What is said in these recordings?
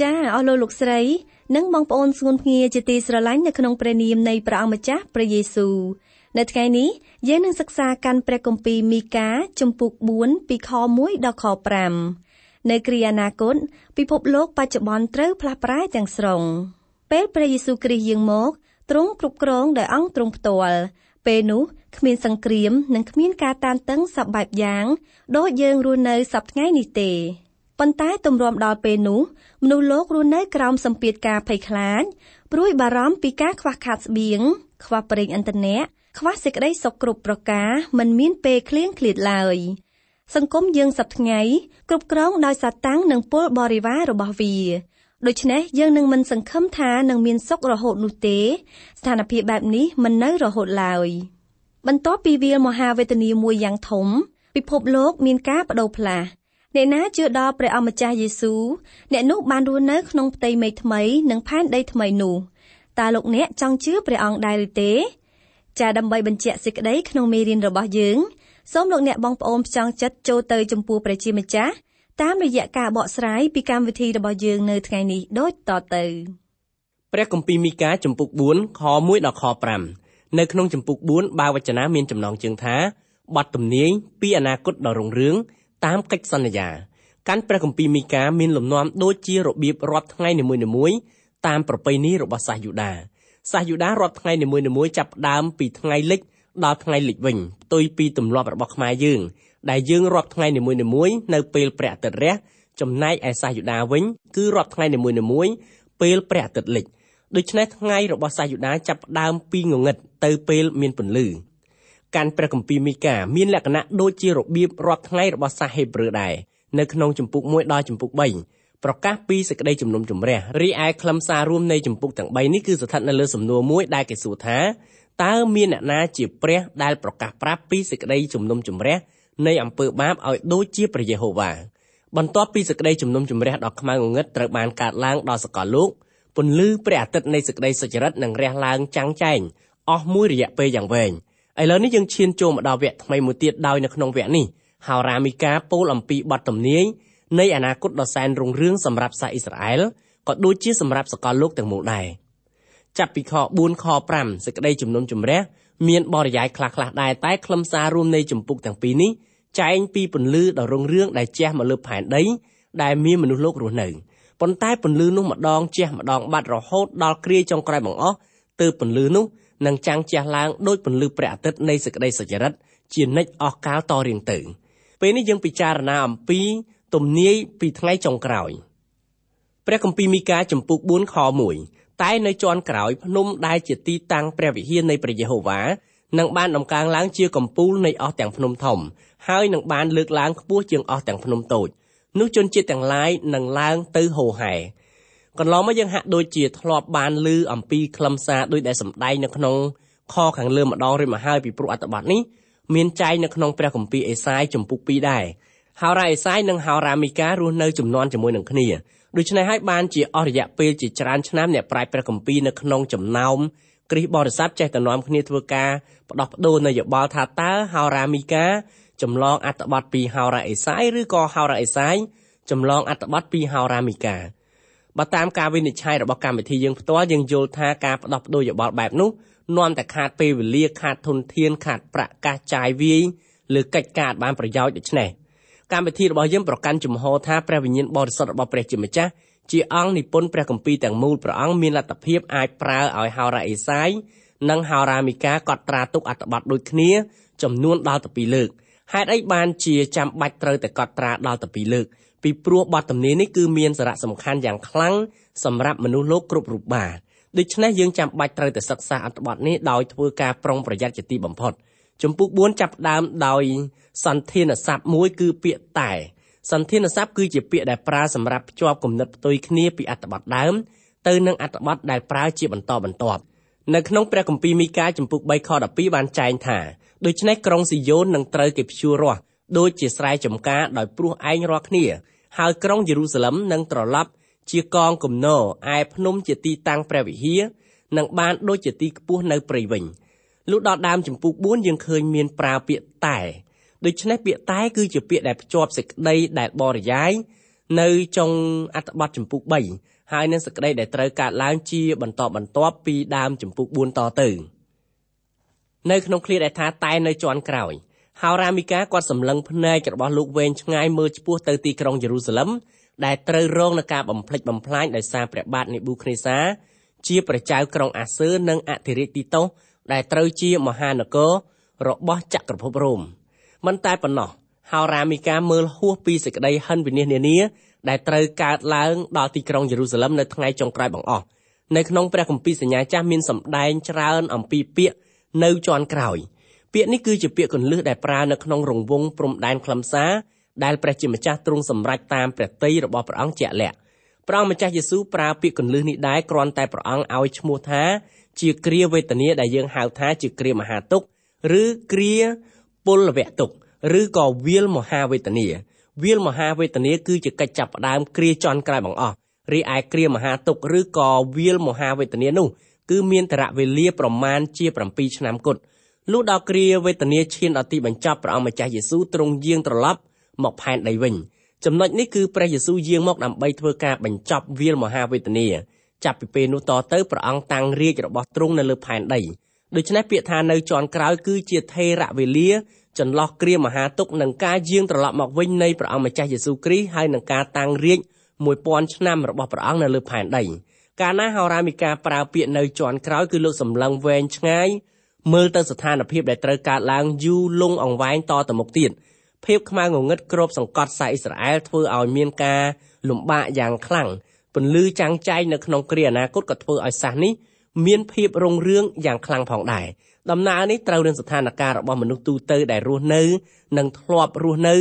ចាអស់លោកលោកស្រីនិងបងប្អូនស្ងួនភ្ងាជាទីស្រឡាញ់នៅក្នុងព្រះនាមនៃព្រះអង្គម្ចាស់ព្រះយេស៊ូវនៅថ្ងៃនេះយើងនឹងសិក្សាកាន់ព្រះគម្ពីរមីកាជំពូក4ពីខ1ដល់ខ5នៅគ្រាអនាគតពិភពលោកបច្ចុប្បន្នត្រូវផ្លាស់ប្រែទាំងស្រុងពេលព្រះយេស៊ូវគ្រីស្ទយាងមកទ្រង់គ្រប់គ្រងដោយអង្គទ្រង់ផ្ទាល់ពេលនោះគ្មានសង្គ្រាមនិងគ្មានការតានតឹងសពបែបយ៉ាងដូចយើងរស់នៅសពថ្ងៃនេះទេ ប៉ុន្តែទម្រាំដល់ពេលនោះមនុស្សលោករស់នៅក្រោមសម្ពាធការភ័យខ្លាចព្រួយបារម្ភពីការខ្វះខាតស្បៀងខ្វះប្រេងឥន្ធនៈខ្វះសេចក្តីសុខគ្រប់ប្រការមិនមានពេលឃ្លៀងឃ្លាតឡើយសង្គមយើងសប្ថ្ងៃគ្រប់គ្រងដោយសាតាំងនិងពលបរិវាររបស់វាដូច្នេះយើងនឹងមិនសង្ឃឹមថានឹងមានសុខរហូតនោះទេ ស្ថានភាពបែបនេះមិននៅរហូតឡើយបន្ទាប់ពីវាលមហាវេទនាមួយយ៉ាងធំពិភពលោកមានការបដូរផ្លាស់ អ្នកណាជឿដល់ព្រះអម្ចាស់យេស៊ូវអ្នកនោះបានរស់នៅក្នុងផ្ទៃមេឃថ្មីនិងផែនដីថ្មីនោះតើលោកអ្នកចង់ជឿព្រះអង្គដែរឬទេចាដើម្បីបញ្ជាក់សេចក្តីក្នុងមេរៀនរបស់យើងសូមលោកអ្នកបងប្អូនផ្ចង់ចិត្តចូលទៅចំពោះព្រះជាម្ចាស់តាមរយៈការបកស្រាយពីកម្មវិធីរបស់យើងនៅថ្ងៃនេះដូចតទៅព្រះគម្ពីរមីកាចំពុក4ខ1ដល់ខ5នៅក្នុងចំពុក4បាវចនាមានចំណងជើងថាបទទំនាយពីអនាគតដ៏រុងរឿង តាមកិច្ចសន្យាកាន់ព្រះគម្ពីរមីកាមានលំនាំដូចជារបៀបរាប់ថ្ងៃនីមួយៗតាមប្រពៃណីរបស់សាសយូដាសាសយូដារាប់ថ្ងៃនីមួយៗចាប់ផ្ដើមពីថ្ងៃលិចដល់ថ្ងៃលិចវិញផ្ទុយពីទម្លាប់របស់ខ្មែរយើងដែលយើងរាប់ថ្ងៃនីមួយៗនៅពេលព្រះអាទិត្យរះចំណែកឯសាសយូដាវិញគឺរាប់ថ្ងៃនីមួយៗពេលព្រះអាទិត្យលិចដូច្នេះថ្ងៃរបស់សាសយូដាចាប់ផ្ដើមពីងងឹតទៅពេលមានពន្លឺ កាន់ព្រះគម្ពីរមីកាមានលក្ខណៈដូចជារបៀបរាប់ថ្ងៃរបស់សាសហេប្រឺដែរនៅក្នុងចម្ពុក1ដល់ចម្ពុក3ប្រកាសពីសេចក្តីជំនុំជម្រះរីឯខ្លឹមសាររួមនៃចម្ពុកទាំង3នេះគឺស្ថិតនៅលើសំណួរមួយដែលគេសួរថាតើមានអ្នកណាជាព្រះដែលប្រកាសប្រាប់ពីសេចក្តីជំនុំជម្រះនៃអំពើបាបឲ្យដូចជាព្រះយេហូវ៉ាបន្ទាប់ពីសេចក្តីជំនុំជម្រះដ៏ខ្មៅងងឹតត្រូវបានកើតឡើងដល់សកលលោកពន្លឺព្រះអាទិត្យនៃសេចក្តីសុចរិតនឹងរះឡើងចាំងចែងអស់មួយរយៈពេលយ៉ាងវែង ឥឡូវនេះយើងឈានចូលមកដល់វគ្គថ្មីមួយទៀតដោយនៅក្នុងវគ្គនេះហោរាមីកាពោលអំពីបទទំនាយនៃអនាគតដ៏សែនរុងរឿងសម្រាប់សាសអ៊ីស្រាអែលក៏ដូចជាសម្រាប់សកលលោកទាំងមូលដែរចាប់ពីខ4ខ5សេចក្តីជំនុំជម្រះមានបរិយាយខ្លះៗដែរតែខ្លឹមសាររួមនៃចម្ពុកទាំងពីរនេះចែងពីពន្លឺដ៏រុងរឿងដែលជះមកលើផែនដីដែលមានមនុស្សលោករស់នៅប៉ុន្តែពន្លឺនោះម្ដងជះម្ដងបាត់រហូតដល់គ្រាចុងក្រោយបង្អស់ទើបពន្លឺនោះ នឹងចាំងជះឡើងដោយពន្លឺព្រះអាទិត្យនៃសេចក្តីសុចរិតជានិច្ចអស់កាលតរៀងទៅពេលនេះយើងពិចារណាអំពីទំនាយពីថ្ងៃចុងក្រោយព្រះគម្ពីរមីកាចំពុក4ខ1តែនៅជាន់ក្រោយភ្នំដែលជាទីតាំងព្រះវិហារនៃព្រះយេហូវ៉ានឹងបានដំកើងឡើងជាកំពូលនៃអស់ទាំងភ្នំធំហើយនឹងបានលើកឡើងខ្ពស់ជាងអស់ទាំងភ្នំតូចនោះជនជាតិទាំងឡាយនឹងឡើងទៅហូហែ កន្លងមកយើងហាក់ដូចជាធ្លាប់បានឮអំពីខ្លឹមសារដោយដែលសម្ដែងនៅក្នុងខខាងលើម្ដងរួចមកហើយពីព្រោះអត្ថបទនេះមានចែងនៅក្នុងព្រះគម្ពីរអេសាយចំពុក2ដែរហោរាអេសាយនិងហោរាមីការស់នៅចំនួនជាមួយនឹងគ្នាដូច្នេះហើយបានជាអស់រយៈពេលជាច្រើនឆ្នាំអ្នកប្រាជ្ញព្រះគម្ពីរនៅក្នុងចំណោមគ្រិស្តបរិស័ទចេះតែនាំគ្នាធ្វើការផ្ដោះប្ដូរនៅយោបល់ថាតើហោរាមីកាចម្លងអត្ថបទពីហោរាអេសាយឬក៏ហោរាអេសាយចម្លងអត្ថបទពីហោរាមីកា បើតាមការវិនិច្ឆ័យរបស់កម្មវិធីយើងផ្ទាល់យើងយល់ថាការផ្ដោះប្ដូរយោបល់បែបនោះនាំតែខាតពេលវេលាខាតធនធានខាតប្រាក់កាសចាយវាយលើកិច្ចការបានប្រយោជន៍ដូច្នេះកម្មវិធីរបស់យើងប្រកាន់ជំហរថាព្រះវិញ្ញាណបរិសុទ្ធរបស់ព្រះជាម្ចាស់ជាអង្គនិពន្ធព្រះគម្ពីរទាំងមូលព្រះអង្គមានលទ្ធភាពអាចប្រើឲ្យហោរាអេសាយនិងហោរាមីកាកត់ត្រាទុកអត្ថបទដូចគ្នាចំនួនដល់ទៅ2លើកហេតុអីបានជាចាំបាច់ត្រូវតែកត់ត្រាដល់ទៅ2លើក ពីព្រោះបទទំនាយនេះគឺមានសារៈសំខាន់យ៉ាងខ្លាំងសម្រាប់មនុស្សលោកគ្រប់រូបបាទដូច្នេះយើងចាំបាច់ត្រូវតែសិក្សាអត្ថបទនេះដោយធ្វើការប្រុងប្រយ័ត្នជាទីបំផុតចំពុក4ចាប់ដើមដោយសន្ធានស័ព្ទមួយគឺពាក្យតែសន្ធានស័ព្ទគឺជាពាក្យដែលប្រើសម្រាប់ភ្ជាប់គំនិតផ្ទុយគ្នាពីអត្ថបទដើមទៅនឹងអត្ថបទដែលប្រើជាបន្តបន្ទាប់នៅក្នុងព្រះគម្ពីរមីកាចំពុក3ខ12បានចែងថាដូច្នេះក្រុងស៊ីយ៉ូននឹងត្រូវគេព្យួររាស់ដូចជាស្រែចម្ការដោយព្រោះឯងរាល់គ្នា ហើយក្រុងយេរូសាឡឹមនឹងត្រឡប់ជាកងគំនរឯភ្នំជាទីតាំងព្រះវិហារនឹងបានដូចជាទីខ្ពស់នៅព្រៃវិញលុះដល់ដើមចម្ពោះ4យើងឃើញមានប្រើពាក្យតែដូច្នេះពាក្យតែគឺជាពាក្យដែលភ្ជាប់សេចក្តីដែលបរិយាយនៅចុងអត្ថបទចម្ពោះ3ហើយនឹងសេចក្តីដែលត្រូវកើតឡើងជាបន្តបន្ទាប់ពីដើមចម្ពោះ4តទៅនៅក្នុងឃ្លាដែលថាតែនៅជាន់ក្រោយ ហោរាមីកាគាត់សម្លឹងភ្នែករបស់លោកវែងឆ្ងាយមើលឆ្ពោះទៅទីក្រុងយេរូសាឡឹមដែលត្រូវរងនឹងការបំផ្លិចបំផ្លាញដោយសារព្រះបាទនេប៊ូខនេសាជាព្រះចៅក្រុងអាសឺនិងអធិរាជទីតូសដែលត្រូវជាមហានគររបស់ចក្រភពរ៉ូមមិនតែប៉ុណ្ណោះហោរាមីកាមើលហួសពីសេចក្តីហិនវិនិច្ឆ័យនានាដែលត្រូវកើតឡើងដល់ទីក្រុងយេរូសាឡឹមនៅថ្ងៃចុងក្រោយបង្អស់នៅក្នុងព្រះគម្ពីរសញ្ញាចាស់មានសម្ដែងច្រើនអំពីពាក្យនៅជាន់ក្រោយ ពាក្យនេះគឺជាពាក្យកន្លឹះដែលប្រើនៅក្នុងរង្វង់ព្រំដែនខ្លឹមសារដែលព្រះជាម្ចាស់ទ្រង់សម្រេចតាមព្រះតីរបស់ព្រះអង្គជាក់លាក់ព្រះអង្គម្ចាស់យេស៊ូវប្រើពាក្យកន្លឹះនេះដែរគ្រាន់តែព្រះអង្គឲ្យឈ្មោះថាជាគ្រាវេទនាដែលយើងហៅថាជាគ្រាមហាទុក្ខឬគ្រាពលវៈទុក្ខឬក៏វាលមហាវេទនាវាលមហាវេទនាគឺជាកិច្ចចាប់ផ្ដើមគ្រាចន់ក្រោយបង្អស់រីឯគ្រាមហាទុក្ខឬក៏វាលមហាវេទនានោះគឺមានតរវេលាប្រមាណជា7ឆ្នាំគត់ លុះដល់គ្រាវេទនាឈានដល់ទីបញ្ចប់ព្រះអង្គម្ចាស់យេស៊ូវទ្រង់យាងត្រឡប់មកផែនដីវិញចំណុចនេះគឺព្រះយេស៊ូវយាងមកដើម្បីធ្វើការបញ្ចប់វាលមហាវេទនាចាប់ពីពេលនោះតទៅព្រះអង្គតាំងរាជរបស់ទ្រង់នៅលើផែនដីដូច្នេះពាក្យថានៅជាន់ក្រោយគឺជាថេរវេលាចន្លោះគ្រាមហាទុកនឹងការយាងត្រឡប់មកវិញនៃព្រះអង្គម្ចាស់យេស៊ូវគ្រីស្ទហើយនឹងការតាំងរាជ1000ឆ្នាំរបស់ព្រះអង្គនៅលើផែនដីកាលណាហោរាមីកាប្រើពាក្យនៅជាន់ក្រោយគឺលោកសម្លឹងវែងឆ្ងាយ មើលទៅស្ថានភាពដែលត្រូវកើតឡើងយូរលង់អង្វែងតទៅមុខទៀតភាពខ្មៅងងឹតគ្របសង្កត់សាអ៊ីស្រាអែលធ្វើឲ្យមានការលំបាកយ៉ាងខ្លាំងពន្លឺចាំងចែងនៅក្នុងគ្រាអនាគតក៏ធ្វើឲ្យសាសនេះមានភាពរុងរឿងយ៉ាងខ្លាំងផងដែរដំណើរនេះត្រូវនឹងស្ថានភាពរបស់មនុស្សទូទៅដែលរស់នៅនិងធ្លាប់រស់នៅ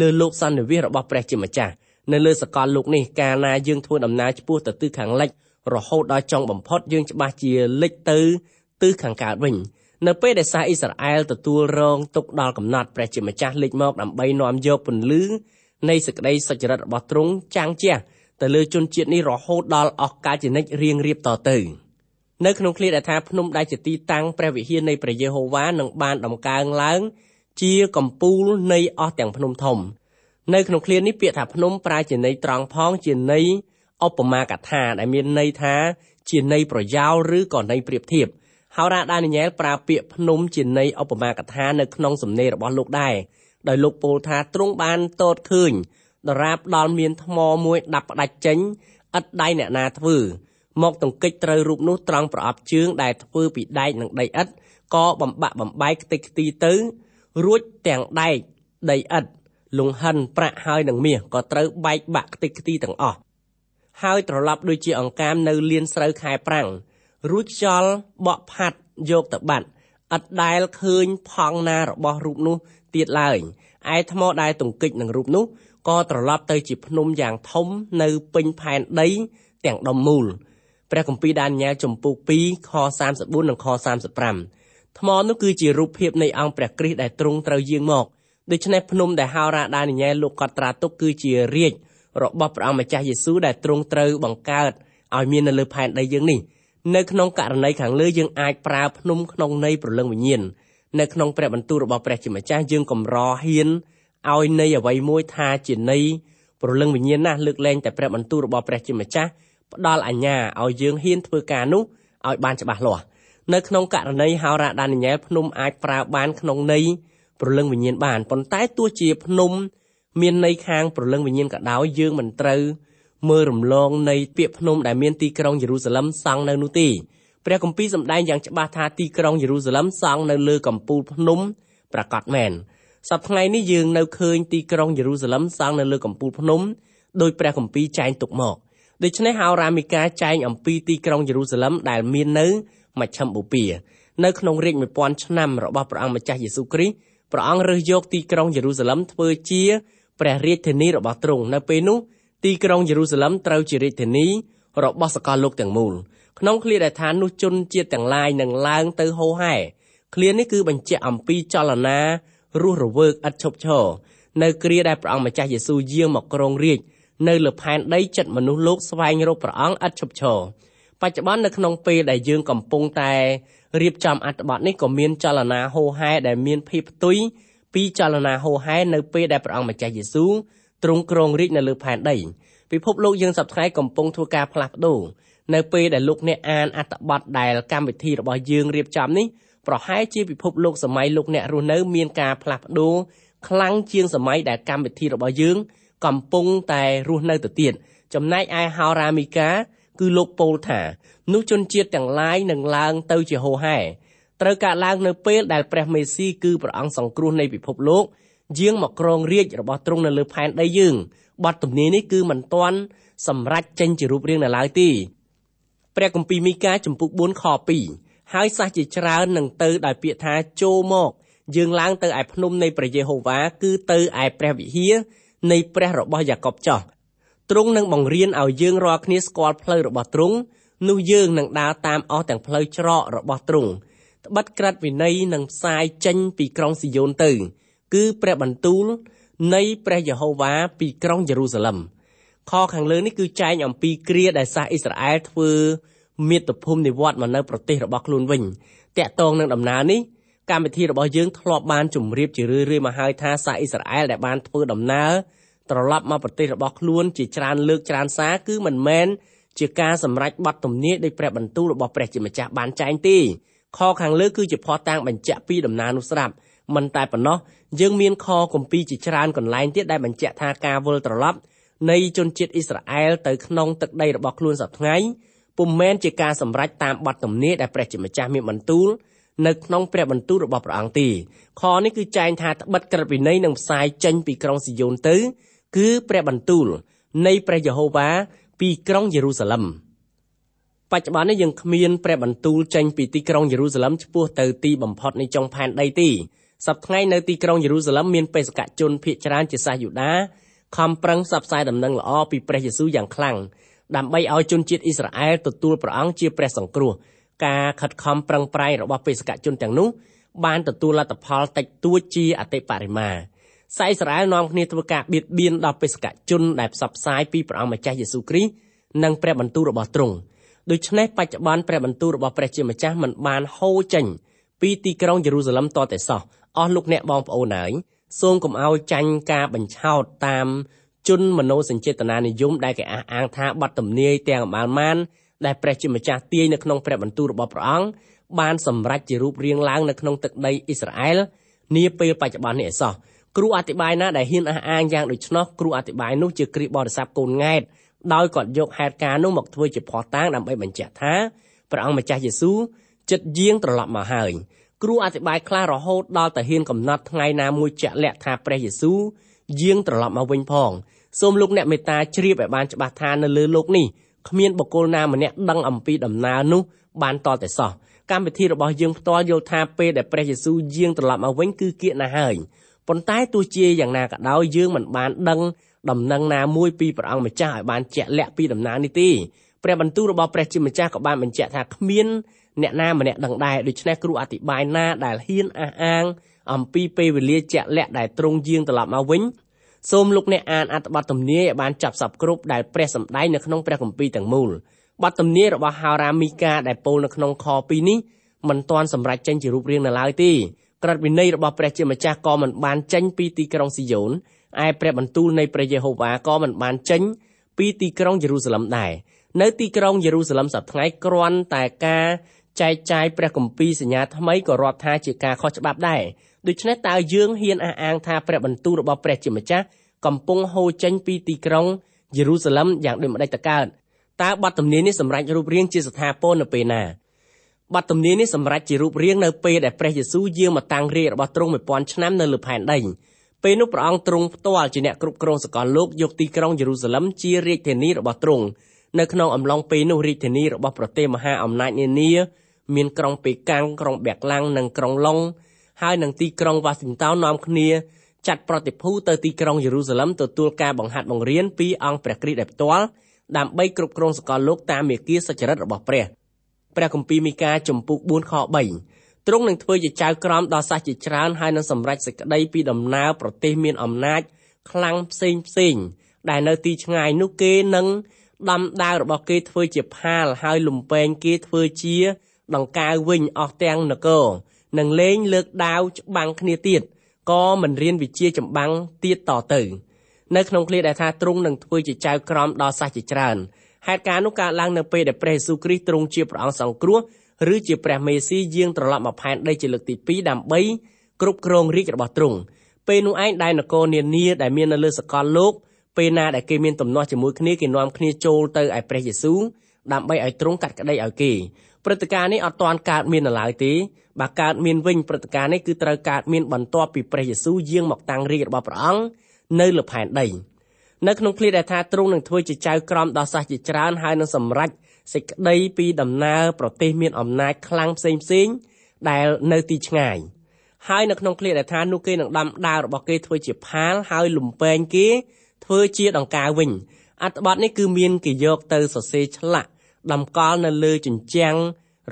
លើលោកសន្និវាសរបស់ព្រះជាម្ចាស់នៅលើសកលលោកនេះកាលណាយើងធ្វើដំណើរឆ្ពោះទៅទិសខាងលិចរហូតដល់ចុងបំផុតយើងច្បាស់ជាលិចទៅទិសខាងកើតវិញ នៅពេលដែលសាសអ៊ីស្រាអែលទទួលរងទុកដល់កំណត់ព្រះជាម្ចាស់លេចមកដើម្បីនាំយកពន្លឺនៃសេចក្តីសុចរិតរបស់ទ្រង់ចាំងជះទៅលើជនជាតិនេះរហូតដល់អស់កាលជានិច្ចរៀងរៀបតទៅនៅក្នុងឃ្លាដែលថាភ្នំដែលជាទីតាំងព្រះវិហារនៃព្រះយេហូវ៉ានឹងបានដំកើងឡើងជាកំពូលនៃអស់ទាំងភ្នំធំនៅក្នុងឃ្លានេះពាក្យថាភ្នំប្រើជាន័យត្រង់ផងជាន័យឧបមាកថាដែលមានន័យថាជាន័យប្រយោលឬក៏ន័យប្រៀបធៀប ហោរាដានីយ៉ែលប្រើពាក្យភ្នំជាន័យឧបមាកថានៅក្នុងសំណេររបស់លោកដែរដោយលោកពោលថាទ្រង់បានតតឃើញដរាបដល់មានថ្មមួយដាប់ផ្ដាច់ចេញឥតដៃអ្នកណាធ្វើមកទង្គិចត្រូវរូបនោះត្រង់ប្រអប់ជើងដែលធ្វើពីដែកនិងដីឥដ្ឋក៏បំបាក់បំបែកខ្ទេចខ្ទីទៅរួចទាំងដែកដីឥដ្ឋលង្ហិនប្រាក់ហើយនឹងមាសក៏ត្រូវបែកបាក់ខ្ទេចខ្ទីទាំងអស់ហើយត្រឡប់ដូចជាអង្កាមនៅលៀនស្រូវខែប្រាំង រួចខ្យល់បក់ផាត់យកទៅបាត់ឥតដែលឃើញផង់ណារបស់រូបនោះទៀតឡើយឯថ្មដែលទង្គិចនឹងរូបនោះក៏ត្រឡប់ទៅជាភ្នំយ៉ាងធំនៅពេញផែនដីទាំងដុំមូលព្រះគម្ពីរដានីយ៉ែលចំពុក2ខ34និងខ35ថ្មនោះគឺជារូបភាពនៃអង្គព្រះគ្រីស្ទដែលទ្រង់ត្រូវយាងមកដូច្នេះភ្នំដែលហោរាដានីយ៉ែលលោកកត់ត្រាទុកគឺជារាជរបស់ព្រះអង្គម្ចាស់យេស៊ូវដែលទ្រង់ត្រូវបង្កើតឲ្យមាននៅលើផែនដីយើងនេះ នៅក្នុងករណីខាងលើយើងអាចប្រើភ្នំក្នុងន័យប្រលឹងវិញ្ញាណនៅក្នុងព្រះបន្ទូលរបស់ព្រះជាម្ចាស់យើងកម្រហ៊ានឲ្យន័យអ្វីមួយថាជាន័យប្រលឹងវិញ្ញាណណាស់លើកលែងតែព្រះបន្ទូលរបស់ព្រះជាម្ចាស់ផ្ដល់អាជ្ញាឲ្យយើងហ៊ានធ្វើការនោះឲ្យបានច្បាស់លាស់នៅក្នុងករណីហោរ៉ាដានីយ៉ែលភ្នំអាចប្រើបានក្នុងន័យប្រលឹងវិញ្ញាណបានប៉ុន្តែទោះជាភ្នំមានន័យខាងប្រលឹងវិញ្ញាណក៏ដោយយើងមិនត្រូវ មើលរំលងនៃពាក្យភ្នំដែលមានទីក្រុងយេរូសាឡឹមសង់នៅនោះទេព្រះគម្ពីរសម្ដែងយ៉ាងច្បាស់ថាទីក្រុងយេរូសាឡឹមសង់នៅលើកំពូលភ្នំប្រកាសមែនសប្តាហ៍ថ្ងៃនេះយើងនៅឃើញទីក្រុងយេរូសាឡឹមសង់នៅលើកំពូលភ្នំដោយព្រះគម្ពីរចែងទុកមកដូច្នេះហោរាមីកាចែងអំពីទីក្រុងយេរូសាឡឹមដែលមាននៅមជ្ឈិមបូព៌ានៅក្នុងរាជ1000ឆ្នាំរបស់ព្រះអង្គម្ចាស់យេស៊ូវគ្រីស្ទព្រះអង្គរើសយកទីក្រុងយេរូសាឡឹមធ្វើជាព្រះរាជធានីរបស់ទ្រង់នៅពេលនោះ ទីក្រុងយេរូសាឡឹមត្រូវជារាជធានីរបស់សកលលោកទាំងមូលក្នុងឃ្លាដែលថានោះជនជាតិទាំងឡាយនឹងឡើងទៅហោហែឃ្លានេះគឺបញ្ជាក់អំពីចលនារស់រវើកឥតឈប់ឈរនៅគ្រាដែលព្រះអង្គម្ចាស់យេស៊ូវយាងមកគ្រងរាជនៅលើផែនដីចិត្តមនុស្សលោកស្វែងរកព្រះអង្គឥតឈប់ឈរបច្ចុប្បន្ននៅក្នុងពេលដែលយើងកំពុងតែរៀបចំអត្ថបទនេះក៏មានចលនាហូរហែដែលមានភាពផ្ទុយពីចលនាហូរហែនៅពេលដែលព្រះអង្គម្ចាស់យេស៊ូវ ទ្រង់គ្រងរាជនៅលើផែនដីពិភពលោកយើងសប្តាហ៍កំពុងធ្វើការផ្លាស់ប្ដូរនៅពេលដែលលោកអ្នកអានអត្ថបទដែលកម្មវិធីរបស់យើងរៀបចំនេះប្រហែលជាពិភពលោកសម័យលោកអ្នករស់នៅមានការផ្លាស់ប្ដូរខ្លាំងជាងសម័យដែលកម្មវិធីរបស់យើងកំពុងតែរស់នៅទៅទៀតចំណែកឯហោរាមីកាគឺលោកពោលថានោះជនជាតិទាំងឡាយនឹងឡើងទៅជាហូហែត្រូវកើតឡើងនៅពេលដែលព្រះមេស៊ីគឺព្រះអង្គសង្គ្រោះនៃពិភពលោក យាងមកគ្រងរាជរបស់ទ្រង់នៅលើផែនដីយើងបទទំនាយនេះគឺមិនទាន់សម្រេចចេញជារូបរាងនៅឡើយទេព្រះគម្ពីរមីកាចំពុក4ខ2ហើយសះជាច្រើននឹងទៅដោយពាក្យថាចូលមកយើងឡើងទៅឯភ្នំនៃព្រះយេហូវ៉ាគឺទៅឯព្រះវិហារនៃព្រះរបស់យ៉ាកុបចោះទ្រង់នឹងបង្រៀនឲ្យយើងរាល់គ្នាស្គាល់ផ្លូវរបស់ទ្រង់នោះយើងនឹងដើរតាមអស់ទាំងផ្លូវច្រករបស់ទ្រង់ត្បិតក្រាត់វិន័យនឹងផ្សាយចេញពីក្រុងស៊ីយ៉ូនទៅ គឺព្រះបន្ទូលនៃព្រះយេហូវ៉ាពីក្រុងយេរូសាឡឹមខខាងលើនេះគឺចែងអំពីគ្រាដែលសាសអ៊ីស្រាអែលធ្វើមាតុភូមិនិវត្តមកនៅប្រទេសរបស់ខ្លួនវិញតាក់ទងនឹងដំណើរនេះកម្មវិធីរបស់យើងធ្លាប់បានជម្រាបជារឿយៗមកហើយថាសាសអ៊ីស្រាអែលដែលបានធ្វើដំណើរត្រឡប់មកប្រទេសរបស់ខ្លួនជាច្រើនលើកច្រើនសារគឺមិនមែនជាការសម្រេចបတ်ទំនាយដោយព្រះបន្ទូលរបស់ព្រះជាម្ចាស់បានចែងទេខខាងលើគឺជាផតាំងបញ្ជាក់ពីដំណើរនោះស្រាប់ មិនតែប៉ុណ្ណោះយើងមានខគម្ពីរជាច្រើនកន្លែងទៀតដែលបញ្ជាក់ថាការវិលត្រឡប់នៃជនជាតិអ៊ីស្រាអែលទៅក្នុងទឹកដីរបស់ខ្លួនសប្តាហ៍ពុំមែនជាការសម្រេចតាមបទទំនាយដែលព្រះជាម្ចាស់មានបន្ទូលនៅក្នុងព្រះបន្ទូលរបស់ព្រះអង្គទេខនេះគឺចែងថាត្បិតក្រឹតវិន័យនឹងផ្សាយចេញពីក្រុងស៊ីយ៉ូនទៅ គឺព្រះបន្ទូលនៃព្រះយេហូវ៉ាពីក្រុងយេរូសាឡឹមបច្ចុប្បន្ននេះយើងគ្មានព្រះបន្ទូលចេញពីទីក្រុងយេរូសាឡឹមឆ្ពោះទៅទីបំផុតនៃចុងផែនដីទេ សប្តាហ៍នៅទីក្រុងយេរូសាឡឹមមានបេសកជនភៀសច្រើនជាសាសយូដាខំប្រឹងផ្សព្វផ្សាយដំណឹងល្អពីព្រះយេស៊ូវយ៉ាងខ្លាំងដើម្បីឲ្យជនជាតិអ៊ីស្រាអែលទទួលព្រះអង្គជាព្រះសង្គ្រោះការខិតខំប្រឹងប្រែងរបស់បេសកជនទាំងនោះបានទទួលលទ្ធផលតិចតួចជាអតិបរមាសាអ៊ីស្រាអែលនាំគ្នាធ្វើការបៀតបៀនដល់បេសកជនដែលផ្សព្វផ្សាយពីព្រះអង្គម្ចាស់យេស៊ូវគ្រីស្ទនិងព្រះបន្ទូលរបស់ទ្រង់ដូច្នេះបច្ចុប្បន្នព្រះបន្ទូលរបស់ព្រះជាម្ចាស់មិនបានហូរចេញពីទីក្រុងយេរូសាឡឹមតតែសោះ អស់លោកអ្នកបងប្អូនហើយសូមកុំឲ្យចាញ់ការបញ្ឆោតតាមជនមโนសញ្ចេតនានិយមដែលគេអះអាងថាបាត់ទំនាយទាំងអមាលម៉ានដែលព្រះជាម្ចាស់ទាយនៅក្នុងព្រះបន្ទូលរបស់ព្រះអង្គបានសម្រេចជារូបរាងឡើងនៅក្នុងទឹកដីអ៊ីស្រាអែលនាពេលបច្ចុប្បន្ននេះឯសោះគ្រូអធិប្បាយណាដែលហ៊ានអះអាងយ៉ាងដូច្នោះគ្រូអធិប្បាយនោះជាគ្រីស្ទបរិស័ទកូនង៉ែតដោយគាត់យកហេតុការណ៍នោះមកធ្វើជាភ័ស្តុតាងដើម្បីបញ្ជាក់ថាព្រះអង្គម្ចាស់យេស៊ូវចិត្តយាងត្រឡប់មកហើយ គ្រូអធិប្បាយខ្លះរហូតដល់តែហ៊ានកំណត់ថ្ងៃណាមួយជាក់លាក់ថាព្រះយេស៊ូវយាងត្រឡប់មកវិញផងសូមលោកអ្នកមេត្តាជ្រាបឲ្យបានច្បាស់ថានៅលើโลกនេះគ្មានបុគ្គលណាម្នាក់ដឹងអំពីដំណើរនោះបានតតែសោះកម្មវិធីរបស់យើងផ្ទាល់យល់ថាពេលដែលព្រះយេស៊ូវយាងត្រឡប់មកវិញគឺគៀកណាស់ហើយប៉ុន្តែទោះជាយ៉ាងណាក៏ដោយយើងមិនបានដឹងដំណឹងណាមួយពីព្រះអង្គម្ចាស់ឲ្យបានជាក់លាក់ពីដំណើរនេះទេព្រះបន្ទូលរបស់ព្រះជាម្ចាស់ក៏បានបញ្ជាក់ថាគ្មាន អ្នកណាម្នាក់ដឹងដែរដូច្នេះគ្រូអធិប្បាយណាដែលហ៊ានអះអាង អំពីពេលវេលាជាក់លាក់ដែលទ្រង់យាងត្រឡប់មកវិញសូមលោកអ្នកអានអត្ថបទទំនាយឲ្យបានចាប់សពគ្រប់ដែលព្រះសម្ដែងនៅក្នុងព្រះគម្ពីរទាំងមូលបទទំនាយរបស់ហោរាមីកាដែលពោលនៅក្នុងខ2នេះមិនទាន់សម្រេចចេញជារូបរាងនៅឡើយទេក្រឹតវិន័យរបស់ព្រះជាម្ចាស់ក៏មិនបានចេញពីទីក្រុងស៊ីយ៉ូនឯព្រះបន្ទូលនៃព្រះយេហូវ៉ាក៏មិនបានចេញពីទីក្រុងយេរូសាឡឹមដែរនៅទីក្រុងយេរូសាឡឹមសប្តាហ៍គ្រាន់តែការ ចែកចាយព្រះគម្ពីរសញ្ញាថ្មីក៏រាប់ថាជាការខុសច្បាប់ដែរដូច្នេះតើយើងហ៊ានអះអាងថាព្រះបន្ទូលរបស់ព្រះជាម្ចាស់កំពុងហូរចេញពីទីក្រុងយេរូសាឡឹមយ៉ាងដូចម្ដេចទៅកើតតើបទទំនាយនេះសម្រេចរូបរាងជាស្ថាពរនៅពេលណាបទទំនាយនេះសម្រេចជារូបរាងនៅពេលដែលព្រះយេស៊ូវយាងមកតាំងរាជរបស់ទ្រង់1000ឆ្នាំនៅលើផែនដីពេលនោះព្រះអង្គទ្រង់ផ្ទាល់ជាអ្នកគ្រប់គ្រងសកលលោកយកទីក្រុងយេរូសាឡឹមជារាជធានីរបស់ទ្រង់នៅក្នុងអំឡុងពេលនោះរាជធានីរបស់ប្រទេសមហាអំណាចនានា មានក្រុងប៉េកាំងក្រុងបែកឡាំងនិងក្រុងឡុងហើយនឹងទីក្រុងវ៉ាស៊ីនតោននាំគ្នាចាត់ប្រតិភូទៅទីក្រុងយេរូសាឡឹមទទួលការបង្ហាត់បង្រៀនពីអង្គព្រះគ្រីស្ទដោយផ្ទាល់ដើម្បីគ្រប់គ្រងសកលលោកតាមមាគ៌ាសុចរិតរបស់ព្រះព្រះគម្ពីរមីកាចំពុក4ខ3ទ្រង់នឹងធ្វើជាចៅក្រមដល់សាសជាច្រើនហើយនឹងសម្រេចសេចក្តីពីដំណើរប្រទេសមានអំណាចខ្លាំងផ្សេងផ្សេងដែលនៅទីឆ្ងាយនោះគេនឹងដំដាវរបស់គេធ្វើជាផាលហើយលំពេងគេធ្វើជា ដង្កើវិញអស់ទាំងនគរនឹងលេងលើកដាវច្បាំងគ្នាទៀតក៏មិនរៀនវិជាចម្បាំងទៀតតទៅ នៅក្នុងឃ្លាដែលថាទ្រង់នឹងធ្វើជាចៅក្រមដល់សាសជាច្រើនហេតុការណ៍នោះកើតឡើងនៅពេលដែលព្រះយេស៊ូវគ្រីស្ទទ្រង់ជាព្រះអង្គសង្គ្រោះឬជាព្រះមេស៊ីយាងត្រឡប់មកផែនដីជាលើកទី2ដើម្បីគ្រប់គ្រងរាជរបស់ទ្រង់ពេលនោះឯងដែលនគរនានាដែលមាននៅលើសកលលោកពេលណាដែលគេមានទំនាស់ជាមួយគ្នាគេនាំគ្នាចូលទៅឯព្រះយេស៊ូវដើម្បីឲ្យទ្រង់កាត់ក្តីឲ្យគេ ព្រឹត្តិការណ៍នេះអត់ទាន់កើតមាននៅឡើយទេបើកើតមានវិញព្រឹត្តិការណ៍នេះគឺត្រូវកើតមានបន្ទាប់ពីព្រះយេស៊ូវយាងមកតាំងរាជរបស់ព្រះអង្គនៅលើផែនដីនៅក្នុងឃ្លាដែលថាទ្រង់នឹងធ្វើជាចៅក្រមដល់សាសជាច្រើនហើយនឹងសម្រេចសេចក្តីពីដំណើរប្រទេសមានអំណាចខ្លាំងផ្សេងផ្សេងដែលនៅទីឆ្ងាយហើយនៅក្នុងឃ្លាដែលថានោះគេនឹងដាំដាវរបស់គេធ្វើជាផាលហើយលំពេងគេធ្វើជាដង្កើវិញអត្ថបទនេះគឺមានគេយកទៅសរសេរឆ្លាក់ តម្កល់នៅលើជញ្ជាំង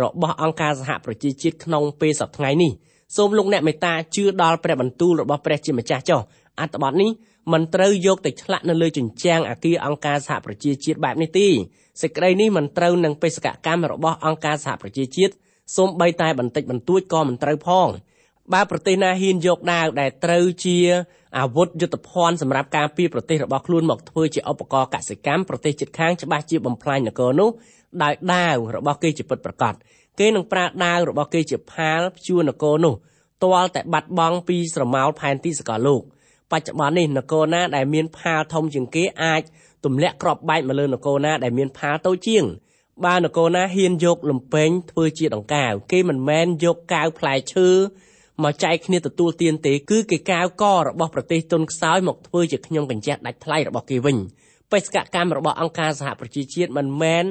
របស់អង្គការសហប្រជាជាតិក្នុងពេលសប្តាហ៍នេះសូមលោកអ្នកមេត្តាជឿដល់ព្រះបន្ទូលរបស់ព្រះជាម្ចាស់ចុះអត្ថបទនេះមិនត្រូវយកទៅឆ្លាក់នៅលើជញ្ជាំងអគារអង្គការសហប្រជាជាតិបែបនេះទេសេចក្តីនេះមិនត្រូវនឹងបេសកកម្មរបស់អង្គការសហប្រជាជាតិសូម្បីតែបន្តិចបន្តួចក៏មិនត្រូវផងបើប្រទេសណាហ៊ានយកដាវដែលត្រូវជាអាវុធយុទ្ធភ័ណ្ឌសម្រាប់ការពារប្រទេសរបស់ខ្លួនមកធ្វើជាឧបករណ៍កសិកម្មប្រទេសជិតខាងច្បាស់ជាបំផ្លាញនគរនោះ ដោយដាវរបស់គេជាពិតប្រាកដគេនឹងប្រើដាវរបស់គេជាផាលព្យួរនគរនោះទាល់តែបាត់បង់ពីស្រមោលផែនទីសកលលោកបច្ចុប្បន្ននេះនគរណាដែលមានផាលធំជាងគេអាចទម្លាក់គ្រាប់បែកមកលើនគរណាដែលមានផាលតូចជាងបើនគរណាហ៊ានយកលំពេងធ្វើជាដង្កាវគេមិនមែនយកកាវផ្លែឈើមកចែកគ្នាទទួលទានទេគឺគេកាវករបស់ប្រទេសទុនខ្សោយមកធ្វើជាខ្ញុំកញ្ចះដាច់ថ្លៃរបស់គេវិញបេសកកម្មរបស់អង្គការសហប្រជាជាតិមិនមែន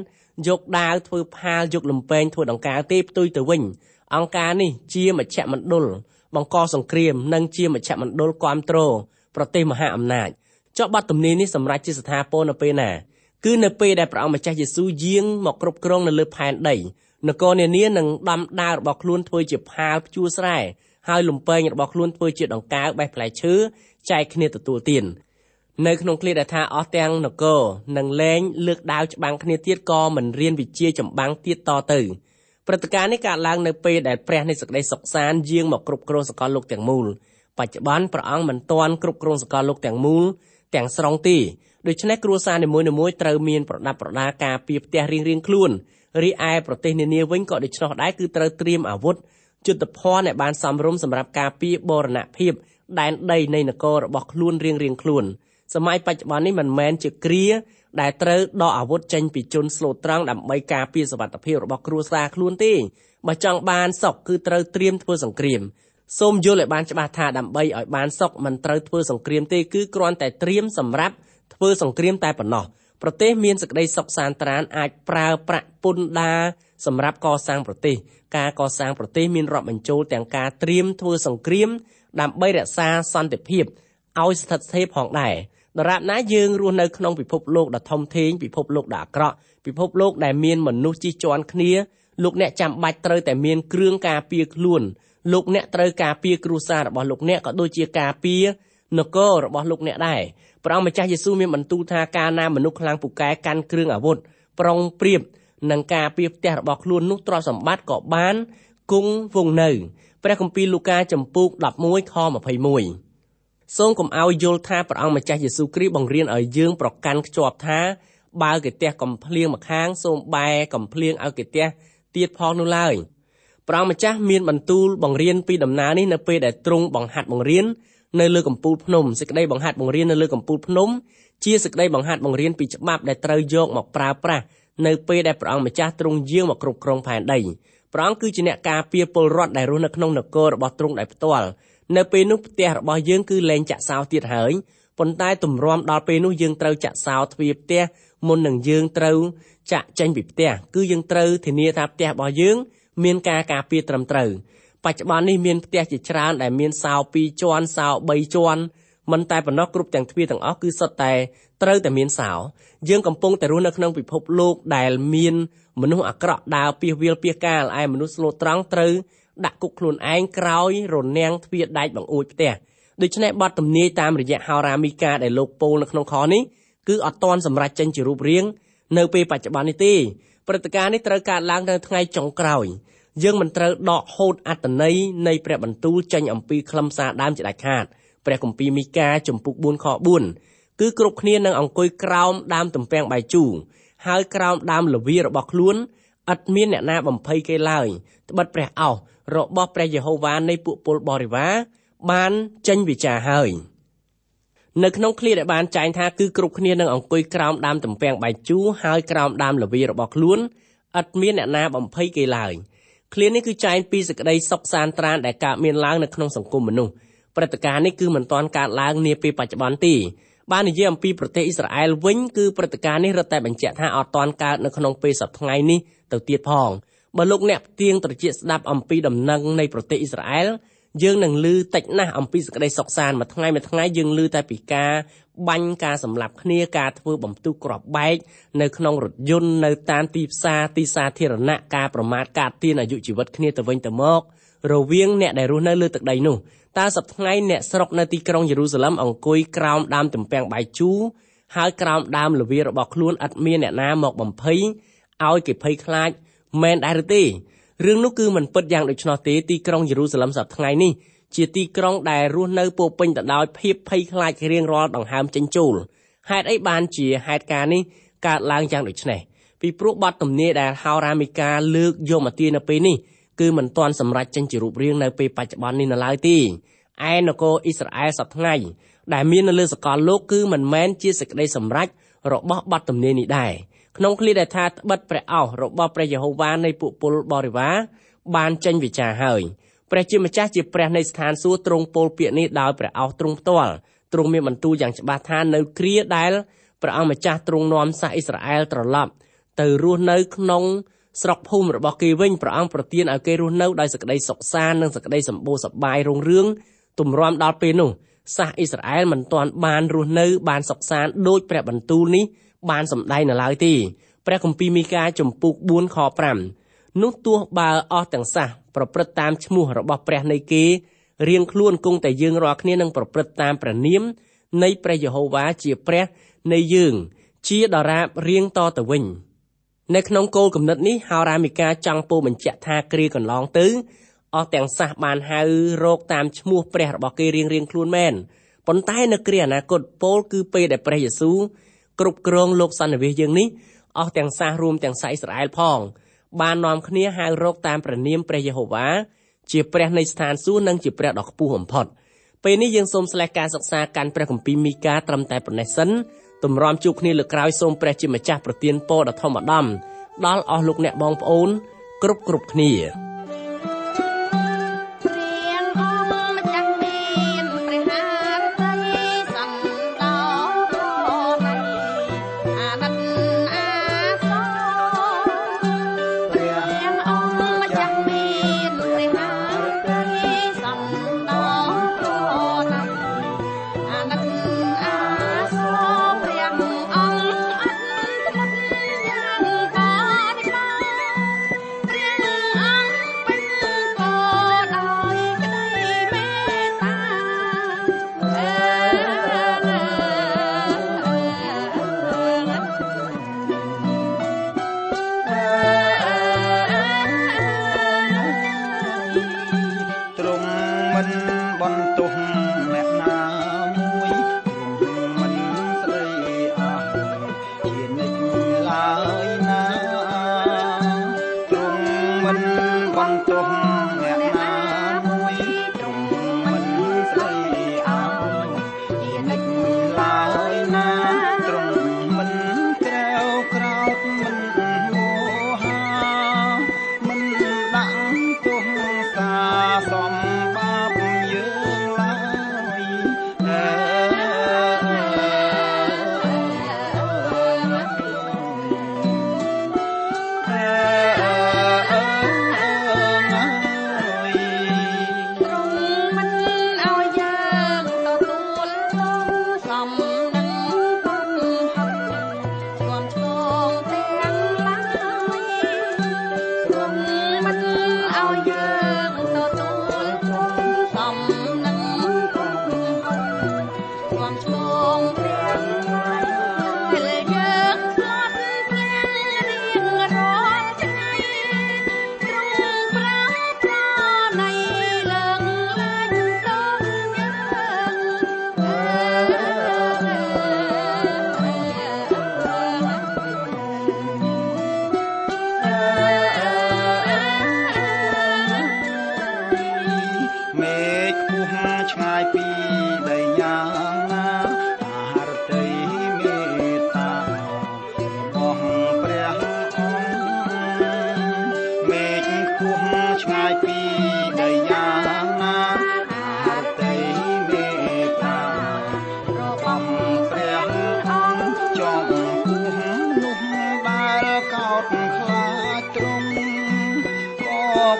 យកដាវធ្វើផាលយកលំពេងធ្វើដង្កាវទេផ្ទុយទៅវិញអង្គការនេះជាមជ្ឈមណ្ឌលបង្កសង្គ្រាមនិងជាមជ្ឈមណ្ឌលគ្រប់គ្រងប្រទេសមហាអំណាចចុះបទទំនាយនេះសម្រាប់ជាស្ថាពរនៅពេលណាគឺនៅពេលដែលព្រះអង្គម្ចាស់យេស៊ូវយាងមកគ្រប់គ្រងនៅលើផែនដីនគរនានានឹងដំដាវរបស់ខ្លួនធ្វើជាផាលព្យួរស្រែហើយលំពេងរបស់ខ្លួនធ្វើជាដង្កើបេះផ្លែឈើចែកគ្នាទទួលទាន នៅក្នុងឃ្លាដែលថាអស់ទាំងនគរនឹងលែងលើកដាវច្បាំងគ្នាទៀតក៏មិនរៀនវិជាចម្បាំងទៀតតទៅព្រឹត្តិការណ៍នេះកើតឡើងនៅពេលដែលព្រះនៃសេចក្តីសុខសាន្តយាងមកគ្រប់គ្រងសកលលោកទាំងមូលបច្ចុប្បន្នព្រះអង្គមិនទាន់គ្រប់គ្រងសកលលោកទាំងមូលទាំងស្រុងទេដូច្នេះគ្រួសារនីមួយៗត្រូវមានប្រដាប់ប្រដាការពារផ្ទះរៀងៗខ្លួនរីឯប្រទេសនានាវិញក៏ដូច្នោះដែរគឺត្រូវត្រៀមអាវុធយុទ្ធភ័ណ្ឌដែលបានសមរម្យសម្រាប់ការពារបរណភាពដែនដីនៃនគររបស់ខ្លួនរៀងៗខ្លួន សម័យបច្ចុប្បន្ននេះមិនមែនជាគ្រាដែលត្រូវដកអាវុធចេញពីជនស្លូតត្រង់ដើម្បីការពារសុវត្ថិភាពរបស់គ្រួសារខ្លួនទេបើចង់បានសុខគឺត្រូវត្រៀមធ្វើសង្គ្រាមសូមយល់ឲ្យបានច្បាស់ថាដើម្បីឲ្យបានសុខមិនត្រូវធ្វើសង្គ្រាមទេគឺគ្រាន់តែត្រៀមសម្រាប់ធ្វើសង្គ្រាមតែប៉ុណ្ណោះប្រទេសមានសេចក្តីសុខសាន្តត្រានអាចប្រើប្រាក់ពន្ធដារសម្រាប់កសាងប្រទេសការកសាងប្រទេសមានរាប់បញ្ចូលទាំងការត្រៀមធ្វើសង្គ្រាមដើម្បីរក្សាសន្តិភាពឲ្យស្ថិតស្ថេរផងដែរ ដរាបណាយើងរស់នៅក្នុងពិភពលោកដ៏ធំធេងពិភពលោកដ៏អាក្រក់ពិភពលោកដែលមានមនុស្សជិះជាន់គ្នាលោកអ្នកចាំបាច់ត្រូវតែមានគ្រឿងការពារខ្លួនលោកអ្នកត្រូវការពារគ្រួសាររបស់លោកអ្នកក៏ដូចជាការពារនគររបស់លោកអ្នកដែរព្រះអង្គម្ចាស់យេស៊ូវមានបន្ទូលថាកាលណាមនុស្សខ្លាំងពូកែកាន់គ្រឿងអាវុធប្រុងប្រៀបនឹងការពារផ្ទះរបស់ខ្លួននោះទ្រព្យសម្បត្តិក៏បានគង់វង្សនៅព្រះគម្ពីរលូកាចំពូក11ខ21 សូមកុំឲ្យយល់ថាព្រះអង្គម្ចាស់យេស៊ូវគ្រីស្ទបង្រៀនឲ្យយើងប្រកាន់ខ្ជាប់ថាបើគេទះកំភ្លៀងម្ខាងសូមបែកំភ្លៀងឲ្យគេទះទៀតផងនោះឡើយព្រះអង្គម្ចាស់មានបន្ទូលបង្រៀនពីដំណើរនេះនៅពេលដែលទ្រង់បង្ហាត់បង្រៀននៅលើកំពូលភ្នំសេចក្តីបង្ហាត់បង្រៀននៅលើកំពូលភ្នំជាសេចក្តីបង្ហាត់បង្រៀនពីច្បាប់ដែលត្រូវយកមកប្រើប្រាស់នៅពេលដែលព្រះអង្គម្ចាស់ទ្រង់យាងមកគ្រប់គ្រងផែនដីព្រះអង្គគឺជាអ្នកការពារពលរដ្ឋដែលរស់នៅក្នុងនគររបស់ទ្រង់ដោយផ្ទាល់ នៅពេលនោះផ្ទះរបស់យើងគឺលែងចាក់សោទៀតហើយប៉ុន្តែទម្រាំដល់ពេលនោះយើងត្រូវចាក់សោទ្វារផ្ទះមុននឹងយើងត្រូវចាក់ចេញពីផ្ទះគឺយើងត្រូវធានាថាផ្ទះរបស់យើង មានការការពារត្រឹមត្រូវបច្ចុប្បន្ននេះមានផ្ទះជាច្រើនដែលមានសោ2ជាន់សោ3ជាន់មិនតែប៉ុណ្ណោះគ្រប់ទាំងទ្វារទាំងអស់គឺសុទ្ធតែត្រូវតែមានសោយើងកំពុងតែរស់នៅក្នុងពិភពលោកដែលមានមនុស្សអាក្រក់ដើរពាសវាលពាសកាលឯមនុស្សស្លូតត្រង់ត្រូវ ដាក់គុកខ្លួនឯងក្រោយរនាំងទ្វារដែកបង្អួចផ្ទះដូច្នេះបទទំនាយតាមរយៈហោរាមីកាដែលលោកពោលនៅក្នុងខនេះគឺអត់ទាន់សម្រេចចេញជារូបរាងនៅពេលបច្ចុប្បន្ននេះទេព្រឹត្តិការណ៍នេះត្រូវកើតឡើងនៅថ្ងៃចុងក្រោយយើងមិនត្រូវដកហូតអត្តន័យនៃព្រះបន្ទូលចេញអំពីខ្លឹមសារដើមជាដាច់ខាតព្រះគម្ពីរមីកាចំពុក4ខ4គឺគ្រប់គ្នានឹងអង្គុយក្រោមដើមទំពាំងបាយជូរហើយក្រោមដើមលវារបស់ខ្លួន ឥតមានអ្នកណាបំភ័យគេឡើយត្បិតព្រះអោសរបស់ព្រះយេហូវ៉ានៃពួកពលបរិវារបានចេញវិចារហើយនៅក្នុងឃ្លាដែលបានចែងថាគឺគ្រប់គ្នានឹងអង្គុយក្រោមដើមទំពាំងបាយជូរហើយក្រោមដើមលវារបស់ខ្លួនឥតមានអ្នកណាបំភ័យគេឡើយឃ្លានេះគឺចែងពីសេចក្តីសុខសាន្តត្រានដែលកើតមានឡើងនៅក្នុងសង្គមមនុស្សព្រឹត្តិការណ៍នេះគឺមិនទាន់កើតឡើងនាពេលបច្ចុប្បន្នទេ បាននិយាយអំពីប្រទេសអ៊ីស្រាអែលវិញគឺព្រឹត្តិការណ៍នេះរឹតតែបញ្ជាក់ថាអត់ទាន់កើតនៅក្នុងពេលសប្តាហ៍ថ្ងៃនេះទៅទៀតផងបើលោកអ្នកទៀងត្រជាស្ដាប់អំពីដំណឹងនៃប្រទេសអ៊ីស្រាអែលយើងនឹងឮតិចណាស់អំពីសេចក្តីសុខសាន្តមួយថ្ងៃមួយថ្ងៃយើងឮតែពីការបាញ់ការសម្លាប់គ្នាការធ្វើបំទុះក្របបែកនៅក្នុងរថយន្តនៅតាមទីផ្សារទីសាធារណៈការប្រមាថកាត់ទានអាយុជីវិតគ្នាទៅវិញទៅមក រវាងអ្នកដែលរស់នៅលើទឹកដីនោះតើសប្តាហ៍ថ្ងៃអ្នកស្រុកនៅទីក្រុងយេរូសាឡឹមអង្គុយក្រោមដើមទំពាំងបាយជូរហើយក្រោមដើមលវារបស់ខ្លួនឥតមានអ្នកណាមកបំភ័យឲ្យគេភ័យខ្លាចមែនដែរឬទេរឿងនោះគឺមិនពិតយ៉ាងដូច្នោះទេទីក្រុងយេរូសាឡឹមសប្តាហ៍ថ្ងៃនេះជាទីក្រុងដែលរស់នៅពោពេញទៅដោយភាពភ័យខ្លាចរៀងរាល់ដង្ហើមចេញចូលហេតុអីបានជាហេតុការណ៍នេះកើតឡើងយ៉ាងដូចនេះពីព្រោះបទទំនាយដែលហោរាមីកាលើកយកមកទាននៅពេលនេះ គឺមិនទាន់សម្រេចចេញជារូបរាងនៅពេលបច្ចុប្បន្ននេះនៅឡើយទេឯនគរអ៊ីស្រាអែលសប្តាហ៍ថ្ងៃដែលមាននៅលើសកលលោកគឺមិនមែនជាសេចក្តីសម្រេចរបស់បទទំនាយនេះដែរក្នុងឃ្លាដែលថាត្បិតព្រះអោសរបស់ព្រះយេហូវ៉ានៃពួកពលបរិវារបានចេញវិចារហើយព្រះជាម្ចាស់ជាព្រះនៃស្ថានសួគ៌ទ្រង់ពោលពាក្យនេះដោយព្រះអោសទ្រង់ផ្ទាល់ទ្រង់មានបន្ទូលយ៉ាងច្បាស់ថានៅគ្រាដែលព្រះអង្គម្ចាស់ទ្រង់នាំសាសអ៊ីស្រាអែលត្រឡប់ទៅរស់នៅក្នុង ស្រុកភូមិរបស់គេវិញព្រះអង្គប្រទានឲ្យគេរស់នៅដោយសេចក្តីសុខសាន្តនិងសេចក្តីសម្បូរសប្បាយរុងរឿងទម្រាំដល់ពេលនោះសាសអ៊ីស្រាអែលមិនទាន់បានរស់នៅបានសុខសាន្តដោយព្រះបន្ទូលនេះបានសម្ដែងនៅឡើយទេព្រះគម្ពីរមីកាចំពុក4ខ5នោះទោះបើអស់ទាំងសះប្រព្រឹត្តតាមឈ្មោះរបស់ព្រះនៃគេរៀងខ្លួនគង់តែយើងរាល់គ្នានឹងប្រព្រឹត្តតាមព្រះនាមនៃព្រះយេហូវ៉ាជាព្រះនៃយើងជាដរាបរៀងតទៅវិញ នៅក្នុងគោលគំនិតនេះហោរាមីកាចង់ពោបញ្ជាក់ថាគ្រាកន្លងទៅអស់ទាំងសះបានហៅរោគតាមឈ្មោះព្រះរបស់គេរៀងរៀងខ្លួនមែនប៉ុន្តែនៅគ្រាអនាគតពោលគឺពេលដែលព្រះយេស៊ូវគ្រប់គ្រងលោកសន្និវាសយើងនេះអស់ទាំងសាសរួមទាំងសាសអ៊ីស្រាអែលផង បាននាំគ្នាហៅរកតាមព្រះនាមព្រះយេហូវ៉ាជាព្រះនៃស្ថានសួគ៌និងជាព្រះដ៏ខ្ពស់បំផុតពេលនេះយើងសូមស្លេះការសិក្សាកាន់ព្រះគម្ពីរមីកាត្រឹមតែប៉ុណ្ណេះសិន ទម្រាំជួបគ្នាលើក្រោយសូមព្រះជាម្ចាស់ប្រទានពរដ៏ធម្មដំដល់អស់លោកអ្នកបងប្អូនគ្រប់គ្រប់គ្នា ក